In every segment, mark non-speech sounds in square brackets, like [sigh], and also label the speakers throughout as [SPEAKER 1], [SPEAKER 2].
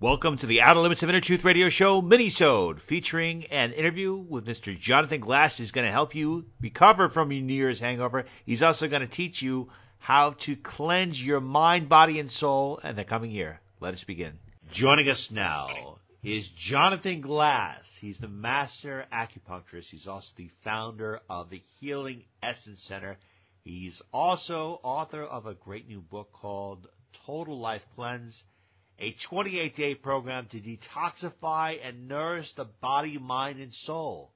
[SPEAKER 1] Welcome to the Outer Limits of Inner Truth Radio Show mini-sode featuring an interview with Mr. Jonathan Glass. He's going to help you recover from your New Year's hangover. He's also going to teach you how to cleanse your mind, body, and soul in the coming year. Let us begin. Joining us now is Jonathan Glass. He's the master acupuncturist. He's also the founder of the Healing Essence Center. He's also author of a great new book called Total Life Cleanse a 28 day program to detoxify and nourish the body, mind, and soul.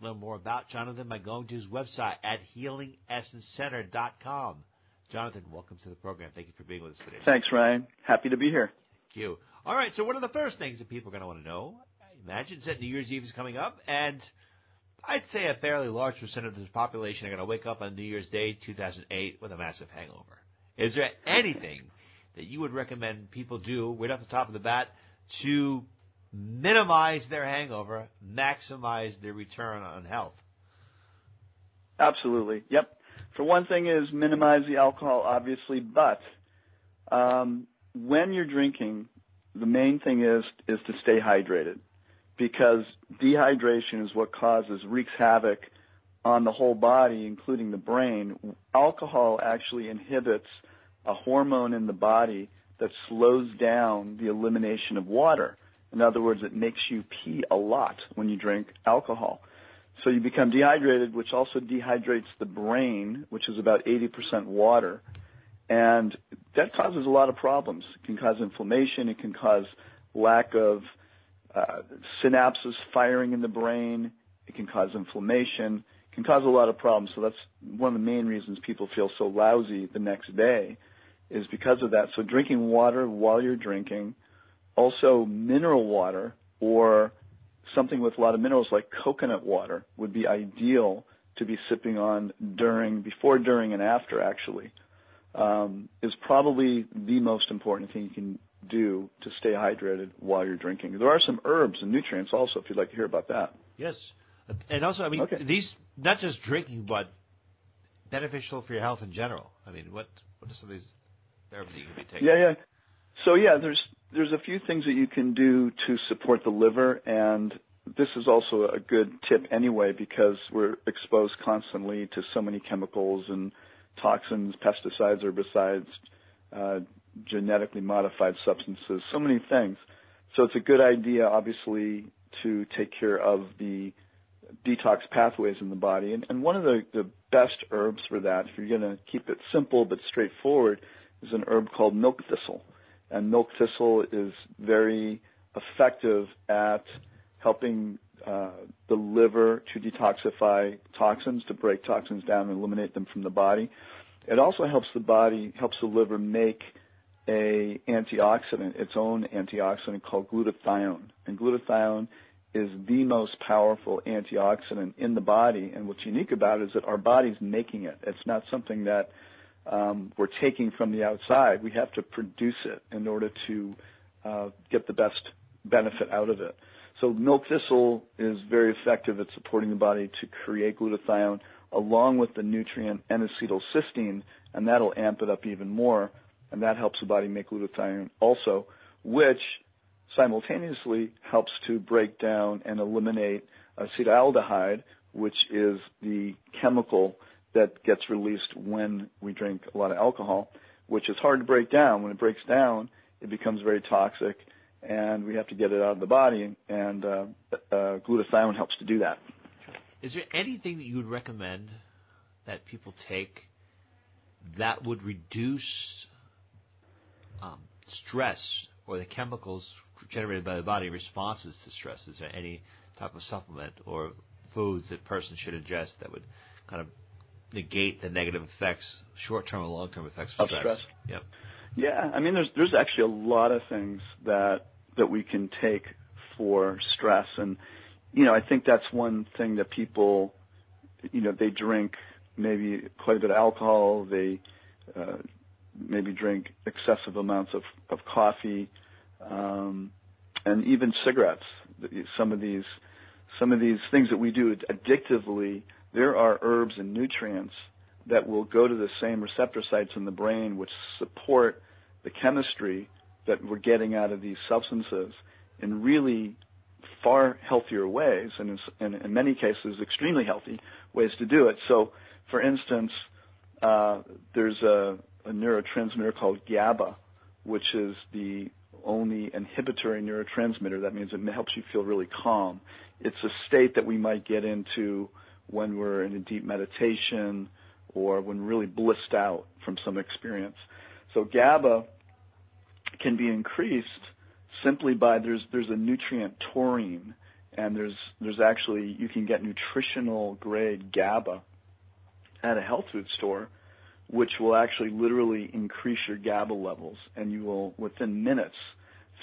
[SPEAKER 1] learn more about Jonathan by going to his website at healingessencecenter.com. Jonathan, welcome to the program. Thank you for being with us today.
[SPEAKER 2] Thanks, Ryan. Happy to be here.
[SPEAKER 1] Thank you. All right, so one of the first things that people are going to want to know? I imagine is that New Year's Eve is coming up, and I'd say a fairly large percent of the population are going to wake up on New Year's Day 2008 with a massive hangover. Is there anything that you would recommend people do right off the top of the bat to minimize their hangover, maximize their return on health?
[SPEAKER 2] Absolutely. Yep. For one thing is minimize the alcohol, obviously, but um, when you're drinking, the main thing is is to stay hydrated because dehydration is what causes wreaks havoc on the whole body, including the brain. Alcohol actually inhibits a hormone in the body that slows down the elimination of water. In other words, it makes you pee a lot when you drink alcohol. So you become dehydrated, which also dehydrates the brain, which is about 80% water. And that causes a lot of problems. It can cause inflammation. It can cause lack of uh, synapses firing in the brain. It can cause inflammation. It can cause a lot of problems. So that's one of the main reasons people feel so lousy the next day is because of that. So drinking water while you're drinking, also mineral water or something with a lot of minerals like coconut water would be ideal to be sipping on during, before, during, and after actually, um, is probably the most important thing you can do to stay hydrated while you're drinking. There are some herbs and nutrients also, if you'd like to hear about that.
[SPEAKER 1] Yes, and also, I mean, okay. these not just drinking, but beneficial for your health in general. I mean, what what are some of these you can be taking?
[SPEAKER 2] Yeah, yeah. So yeah, there's there's a few things that you can do to support the liver, and this is also a good tip anyway because we're exposed constantly to so many chemicals and toxins, pesticides, herbicides, uh, genetically modified substances, so many things. So it's a good idea, obviously, to take care of the detox pathways in the body. And, and one of the, the best herbs for that, if you're going to keep it simple but straightforward, is an herb called milk thistle. And milk thistle is very effective at helping uh, the liver to detoxify toxins, to break toxins down and eliminate them from the body. It also helps the body, helps the liver make a antioxidant, its own antioxidant called glutathione. And glutathione is the most powerful antioxidant in the body. And what's unique about it is that our body's making it. It's not something that we're taking from the outside. We have to produce it in order to uh, get the best benefit out of it. So milk thistle is very effective at supporting the body to create glutathione along with the nutrient N-acetylcysteine, and that'll amp it up even more, and that helps the body make glutathione also, which simultaneously helps to break down and eliminate acetaldehyde, which is the chemical that gets released when we drink a lot of alcohol, which is hard to break down. When it breaks down, it becomes very toxic, and we have to get it out of the body, and uh, uh, glutathione helps to do that.
[SPEAKER 1] Is there anything that you would recommend that people take that would reduce um, stress or the chemicals generated by the body responses to stress? Is there any type of supplement or foods that person should ingest that would kind of negate the negative effects, short-term and long-term effects of,
[SPEAKER 2] of stress. stress.
[SPEAKER 1] Yep.
[SPEAKER 2] Yeah, I mean, there's there's actually a lot of things that that we can take for stress, and you know, I think that's one thing that people, you know, they drink maybe quite a bit of alcohol, they uh, maybe drink excessive amounts of of coffee, um, and even cigarettes. Some of these some of these things that we do addictively there are herbs and nutrients that will go to the same receptor sites in the brain which support the chemistry that we're getting out of these substances in really far healthier ways, and in, many cases, extremely healthy ways to do it. So, for instance, uh, there's a, a neurotransmitter called GABA, which is the only inhibitory neurotransmitter. That means it helps you feel really calm. It's a state that we might get into when we're in a deep meditation or when really blissed out from some experience. So GABA can be increased simply by there's there's a nutrient taurine and there's there's actually you can get nutritional grade GABA at a health food store which will actually literally increase your GABA levels and you will within minutes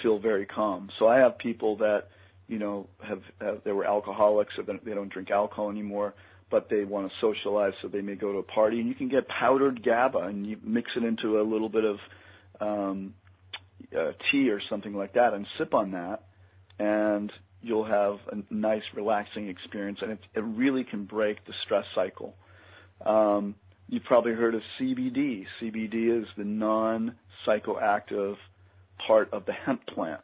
[SPEAKER 2] feel very calm. So I have people that you know have, have they were alcoholics or they don't drink alcohol anymore but they want to socialize so they may go to a party and you can get powdered GABA and you mix it into a little bit of um uh, tea or something like that and sip on that and you'll have a nice relaxing experience and it, it really can break the stress cycle. Um, you've probably heard of CBD. CBD is the non-psychoactive part of the hemp plant.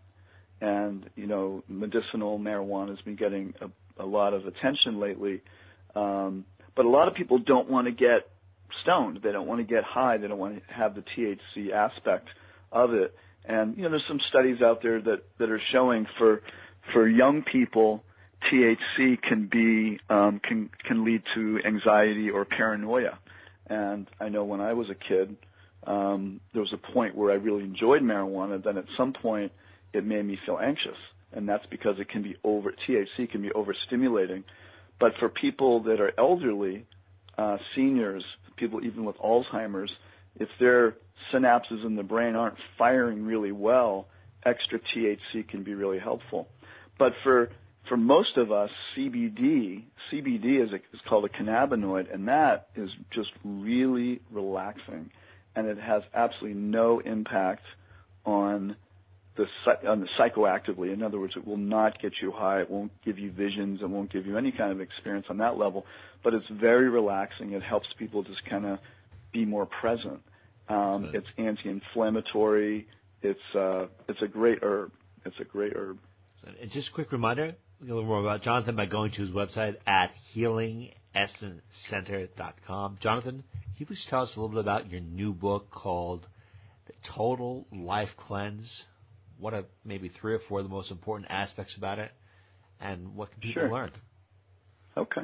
[SPEAKER 2] And, you know, medicinal marijuana has been getting a, a lot of attention lately. Um, but a lot of people don't want to get stoned. They don't want to get high. They don't want to have the THC aspect of it. And you know, there's some studies out there that that are showing for for young people, THC can be um, can can lead to anxiety or paranoia. And I know when I was a kid, um, there was a point where I really enjoyed marijuana. Then at some point, it made me feel anxious, and that's because it can be over THC can be overstimulating. But for people that are elderly, uh, seniors, people even with Alzheimer's, if their synapses in the brain aren't firing really well, extra THC can be really helpful. But for for most of us, CBD CBD is, a, is called a cannabinoid, and that is just really relaxing, and it has absolutely no impact on psychoactively. In other words, it will not get you high. It won't give you visions. It won't give you any kind of experience on that level. But it's very relaxing. It helps people just kind of be more present. Um, it's anti-inflammatory. It's uh, it's a great herb. It's a great herb.
[SPEAKER 1] And just a quick reminder, a little more about Jonathan by going to his website at healingessencecenter.com. Jonathan, can you please tell us a little bit about your new book called The Total Life Cleanse? What are maybe three or four of the most important aspects about it, and what can people
[SPEAKER 2] sure.
[SPEAKER 1] learn?
[SPEAKER 2] Okay.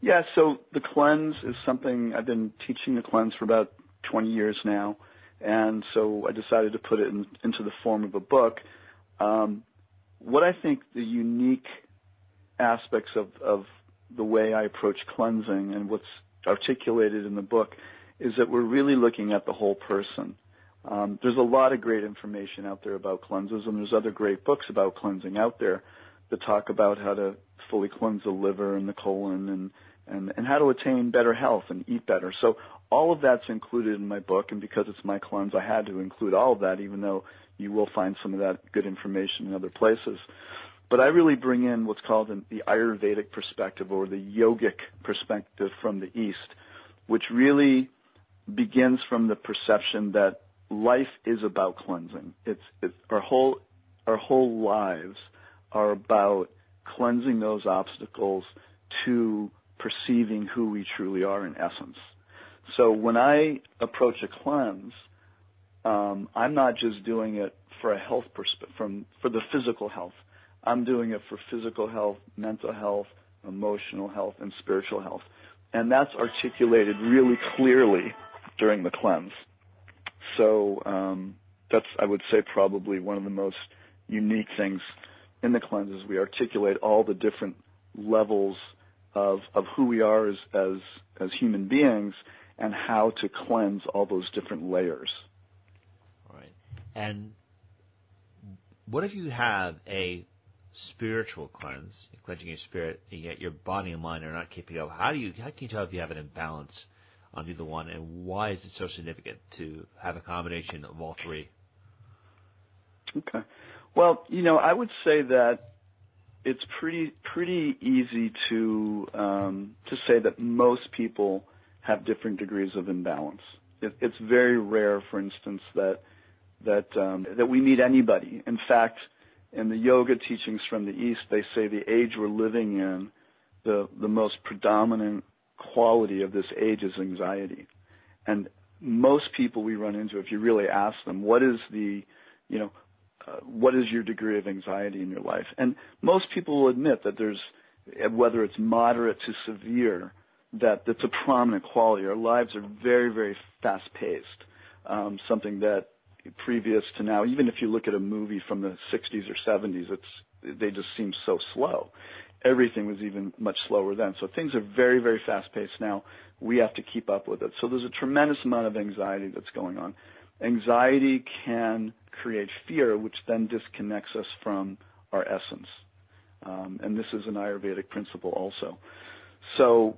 [SPEAKER 2] Yeah, so the cleanse is something I've been teaching the cleanse for about 20 years now, and so I decided to put it in, into the form of a book. Um, what I think the unique aspects of, of the way I approach cleansing and what's articulated in the book is that we're really looking at the whole person. Um, there's a lot of great information out there about cleanses, and there's other great books about cleansing out there that talk about how to fully cleanse the liver and the colon and and, and how to attain better health and eat better. So all of that's included in my book, and because it's my cleanse, I had to include all of that, even though you will find some of that good information in other places. But I really bring in what's called the Ayurvedic perspective or the yogic perspective from the East, which really begins from the perception that life is about cleansing. It's, it's our whole our whole lives are about cleansing those obstacles to perceiving who we truly are in essence. So when I approach a cleanse, um, I'm not just doing it for a health perspective, from for the physical health. I'm doing it for physical health, mental health, emotional health, and spiritual health, and that's articulated really clearly during the cleanse. So um, that's, I would say, probably one of the most unique things in the cleanse is we articulate all the different levels of of who we are as as as human beings and how to cleanse all those different layers.
[SPEAKER 1] Right. And what if you have a spiritual cleanse, cleansing your spirit, and yet your body and mind are not keeping up? How do you how can you tell if you have an imbalance on either one, and why is it so significant to have a combination of all three?
[SPEAKER 2] Okay. Well, you know, I would say that it's pretty pretty easy to um, to say that most people have different degrees of imbalance. It, it's very rare, for instance, that that um, that we meet anybody. In fact, in the yoga teachings from the East, they say the age we're living in, the the most predominant quality of this age is anxiety, and most people we run into, if you really ask them, what is the, you know, uh, what is your degree of anxiety in your life? And most people will admit that there's, whether it's moderate to severe, that that's a prominent quality. Our lives are very, very fast paced. Um, something that previous to now, even if you look at a movie from the 60s or 70s, it's they just seem so slow. Everything was even much slower then. So things are very, very fast paced now. We have to keep up with it. So there's a tremendous amount of anxiety that's going on. Anxiety can create fear, which then disconnects us from our essence. Um, and this is an Ayurvedic principle also. So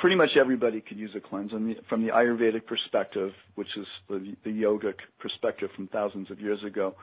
[SPEAKER 2] pretty much everybody could use a cleanse. And from the Ayurvedic perspective, which is the, the yogic perspective from thousands of years ago,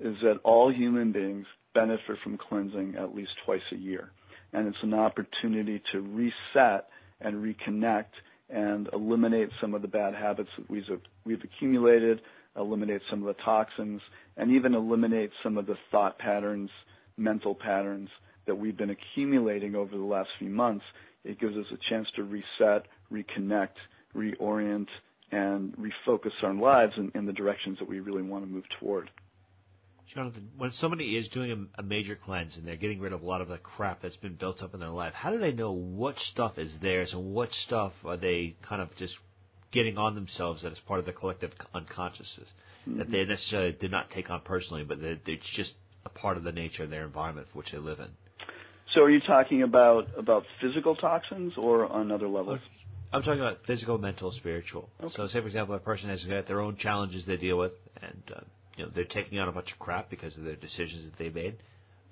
[SPEAKER 2] is that all human beings benefit from cleansing at least twice a year. And it's an opportunity to reset and reconnect and eliminate some of the bad habits that we've, we've accumulated, eliminate some of the toxins, and even eliminate some of the thought patterns, mental patterns that we've been accumulating over the last few months it gives us a chance to reset, reconnect, reorient, and refocus our lives in, in the directions that we really want to move toward.
[SPEAKER 1] Jonathan, when somebody is doing a, a, major cleanse and they're getting rid of a lot of the crap that's been built up in their life, how do they know what stuff is theirs and what stuff are they kind of just getting on themselves that is part of the collective unconsciousness mm-hmm. that they necessarily did not take on personally, but that it's just a part of the nature of their environment for which they live in?
[SPEAKER 2] So are you talking about about physical toxins or on other levels?
[SPEAKER 1] I'm talking about physical, mental, spiritual. Okay. So, say for example, a person has got their own challenges they deal with, and uh, you know they're taking on a bunch of crap because of their decisions that they made.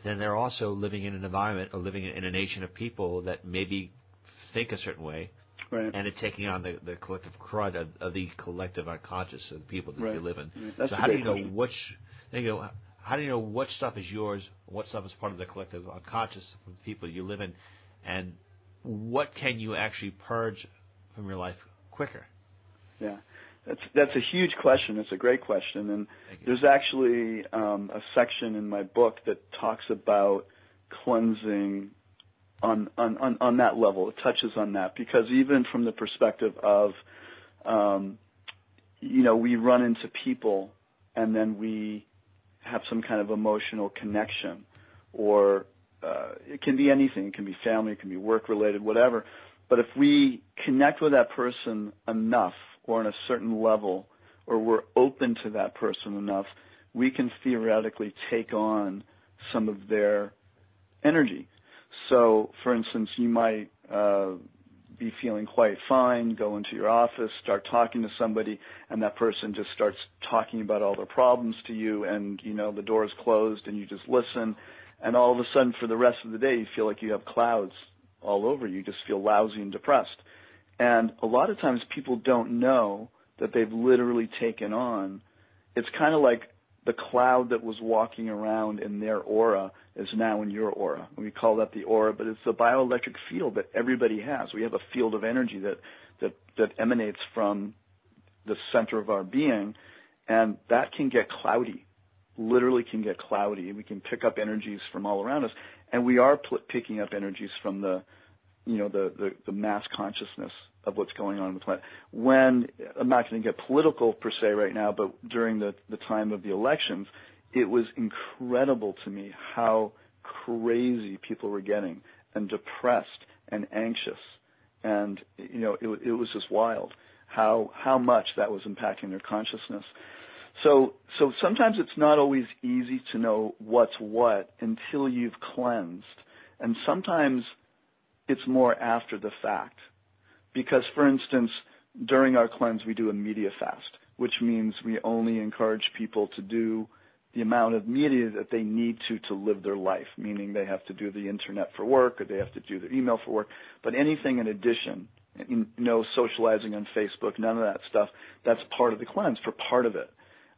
[SPEAKER 1] Then they're also living in an environment or living in a nation of people that maybe think a certain way,
[SPEAKER 2] right.
[SPEAKER 1] and it's taking on the, the collective crud of, of the collective unconscious of the people that
[SPEAKER 2] right.
[SPEAKER 1] they live in.
[SPEAKER 2] Right.
[SPEAKER 1] So how do you know which? You know, how do you know what stuff is yours, what stuff is part of the collective unconscious of the people you live in, and what can you actually purge from your life quicker?
[SPEAKER 2] Yeah, that's that's a huge question. It's a great question, and there's actually um, a section in my book that talks about cleansing on, on on on that level. It touches on that because even from the perspective of, um, you know, we run into people and then we have some kind of emotional connection, or uh, it can be anything. It can be family, it can be work related, whatever. But if we connect with that person enough, or on a certain level, or we're open to that person enough, we can theoretically take on some of their energy. So, for instance, you might uh, be feeling quite fine, go into your office, start talking to somebody, and that person just starts talking about all their problems to you, and you know the door is closed, and you just listen, and all of a sudden, for the rest of the day, you feel like you have clouds all over you. You just feel lousy and depressed. And a lot of times, people don't know that they've literally taken on. It's kind of like the cloud that was walking around in their aura is now in your aura. We call that the aura, but it's the bioelectric field that everybody has. We have a field of energy that that that emanates from the center of our being, and that can get cloudy. Literally, can get cloudy. We can pick up energies from all around us, and we are picking up energies from the, you know, the, the the mass consciousness of what's going on in the planet. When I'm not going to get political per se right now, but during the the time of the elections, it was incredible to me how crazy people were getting and depressed and anxious, and you know it, it was just wild how how much that was impacting their consciousness. So so sometimes it's not always easy to know what's what until you've cleansed, and sometimes it's more after the fact because, for instance, during our cleanse, we do a media fast, which means we only encourage people to do the amount of media that they need to to live their life, meaning they have to do the internet for work or they have to do their email for work. But anything in addition, no socializing on Facebook, none of that stuff, that's part of the cleanse for part of it.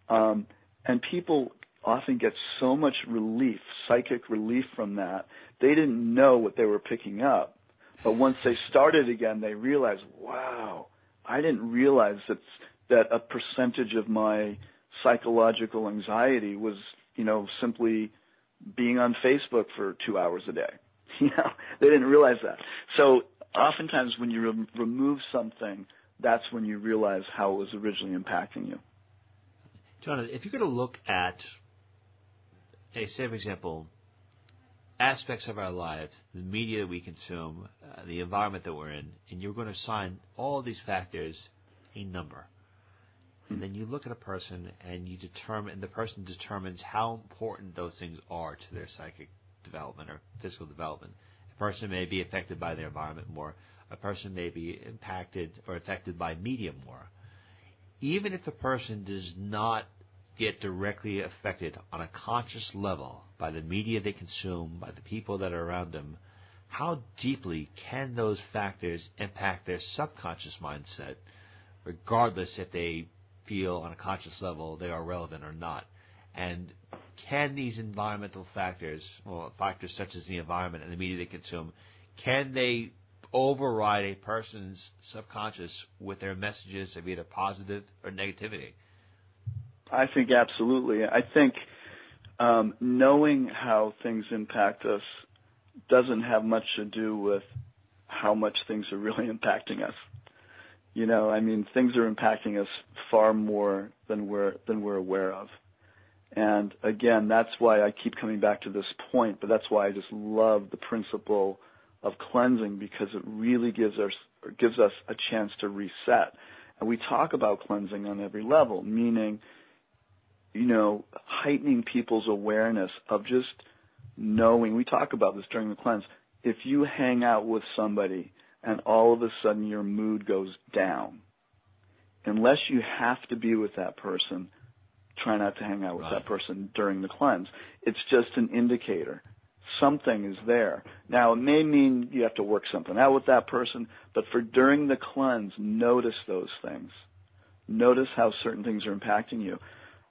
[SPEAKER 2] Um, and people often get so much relief, psychic relief from that. They didn't know what they were picking up but once they started again, they realized, wow, I didn't realize that that a percentage of my psychological anxiety was, you know, simply being on Facebook for two hours a day. [laughs] You know, they didn't realize that. So oftentimes when you re- remove something, that's when you realize how it was originally impacting you.
[SPEAKER 1] Jonathan, if you're going to look at, a, say, for example, aspects of our lives, the media that we consume, uh, the environment that we're in, and you're going to assign all these factors a number. And then you look at a person and you determine, and the person determines how important those things are to their psychic development or physical development. A person may be affected by their environment more. A person may be impacted or affected by media more. Even if the person does not get directly affected on a conscious level by the media they consume, by the people that are around them, how deeply can those factors impact their subconscious mindset, regardless if they feel on a conscious level they are relevant or not? And can these environmental factors, or factors such as the environment and the media they consume, can they override a person's subconscious with their messages of either positive or negativity?
[SPEAKER 2] I think absolutely. I think um, knowing how things impact us doesn't have much to do with how much things are really [laughs] impacting us. You know, I mean, things are impacting us far more than we're than we're aware of. And again, that's why I keep coming back to this point, but that's why I just love the principle of cleansing because it really gives us gives us a chance to reset. And we talk about cleansing on every level, meaning you know, heightening people's awareness of just knowing. We talk about this during the cleanse. If you hang out with somebody and all of a sudden your mood goes down, unless you have to be with that person, try not to hang out with right. that person during the cleanse. It's just an indicator. Something is there. Now, it may mean you have to work something out with that person, but for during the cleanse, notice those things. Notice how certain things are impacting you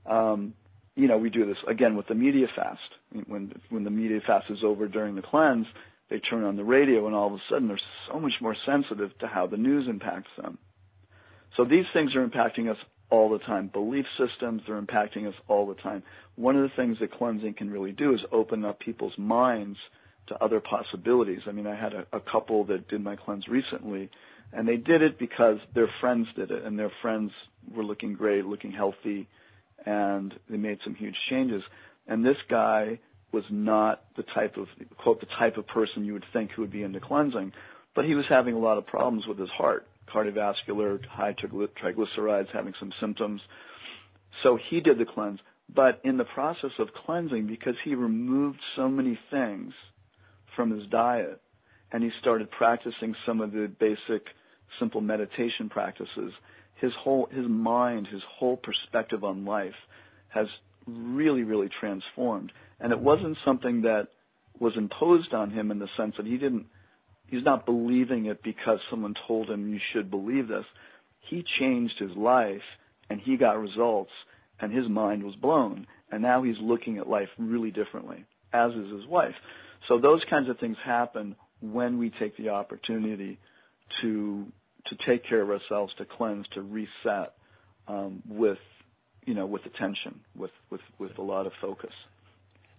[SPEAKER 2] um, you know, we do this again with the media fast. When when the media fast is over during the cleanse, they turn on the radio, and all of a sudden they're so much more sensitive to how the news impacts them. So these things are impacting us all the time. Belief systems are impacting us all the time. One of the things that cleansing can really do is open up people's minds to other possibilities. I mean, I had a, a couple that did my cleanse recently, and they did it because their friends did it, and their friends were looking great, looking healthy, and they made some huge changes. And this guy was not the type of quote the type of person you would think who would be into cleansing, but he was having a lot of problems with his heart, cardiovascular, high triglycerides, having some symptoms. So he did the cleanse. But in the process of cleansing, because he removed so many things from his diet, and he started practicing some of the basic simple meditation practices, his whole his mind, his whole perspective on life has really, really transformed. And it mm-hmm. wasn't something that was imposed on him in the sense that he didn't he's not believing it because someone told him you should believe this. He changed his life and he got results and his mind was blown. And now he's looking at life really differently, as is his wife. So those kinds of things happen when we take the opportunity to to take care of ourselves, to cleanse, to reset um, with you know with attention, with with with a lot of focus.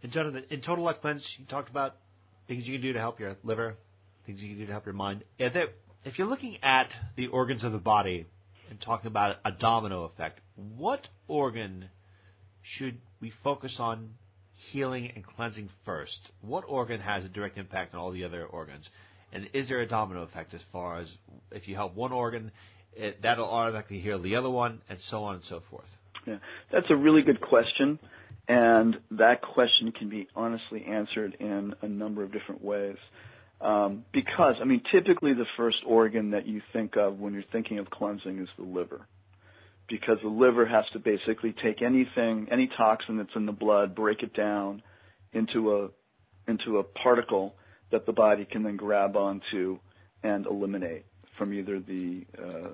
[SPEAKER 1] And Jonathan, in Total Life Cleanse, you talked about things you can do to help your liver, things you can do to help your mind. If you're looking at the organs of the body and talking about a domino effect, what organ should we focus on healing and cleansing first? What organ has a direct impact on all the other organs? And is there a domino effect as far as if you help one organ, it, that'll automatically heal the other one, and so on and so forth?
[SPEAKER 2] Yeah, that's a really good question, and that question can be honestly answered in a number of different ways. Um, because, I mean, typically the first organ that you think of when you're thinking of cleansing is the liver. Because the liver has to basically take anything, any toxin that's in the blood, break it down into a into a particle that the body can then grab onto and eliminate from either the uh,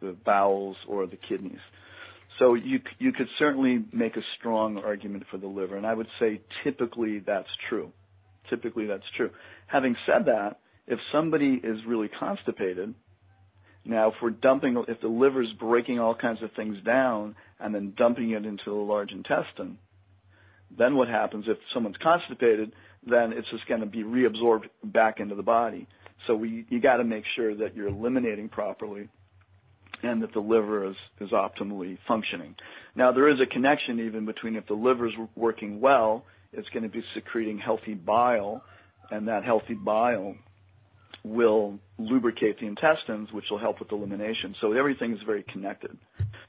[SPEAKER 2] the bowels or the kidneys. So you you could certainly make a strong argument for the liver, and I would say typically that's true. Typically that's true. Having said that, if somebody is really constipated, now if we're dumping, if the liver's breaking all kinds of things down and then dumping it into the large intestine, then what happens if someone's constipated? Then it's just going to be reabsorbed back into the body. So we, you got to make sure that you're eliminating properly and that the liver is, is optimally functioning. Now there is a connection even between if the liver is working well, it's going to be secreting healthy bile, and that healthy bile will lubricate the intestines, which will help with elimination. So everything is very connected.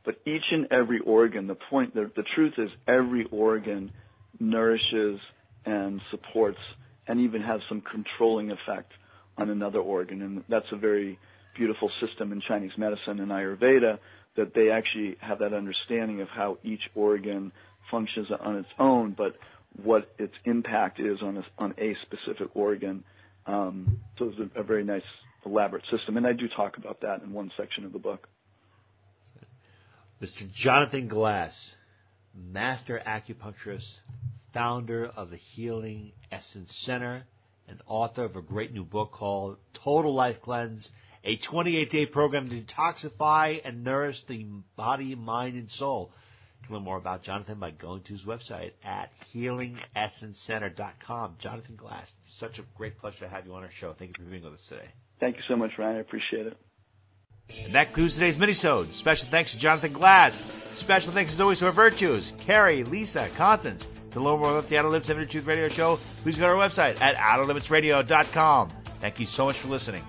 [SPEAKER 2] But each and every organ, the point, the, the truth is every organ nourishes and supports and even has some controlling effect on another organ. And that's a very beautiful system in Chinese medicine and Ayurveda that they actually have that understanding of how each organ functions on its own, but what its impact is on a, on a specific organ. Um, so it's a, a very nice, elaborate system, and I do talk about that in one section of the book.
[SPEAKER 1] Mr. Jonathan Glass, master acupuncturist, founder of the Healing Essence Center, and author of a great new book called Total Life Cleanse, a 28 day program to detoxify and nourish the body, mind, and soul. You can learn more about Jonathan by going to his website at healingessencecenter.com. Jonathan Glass, such a great pleasure to have you on our show. Thank you for being with us today.
[SPEAKER 2] Thank you so much, Ryan. I appreciate it.
[SPEAKER 1] And that concludes today's minisode. Special thanks to Jonathan Glass. Special thanks as always to our virtues, Carrie, Lisa, Constance. To learn more about the Outer Limits of Inner Truth Radio Show, please go to our website at outerlimitsradio.com. Thank you so much for listening.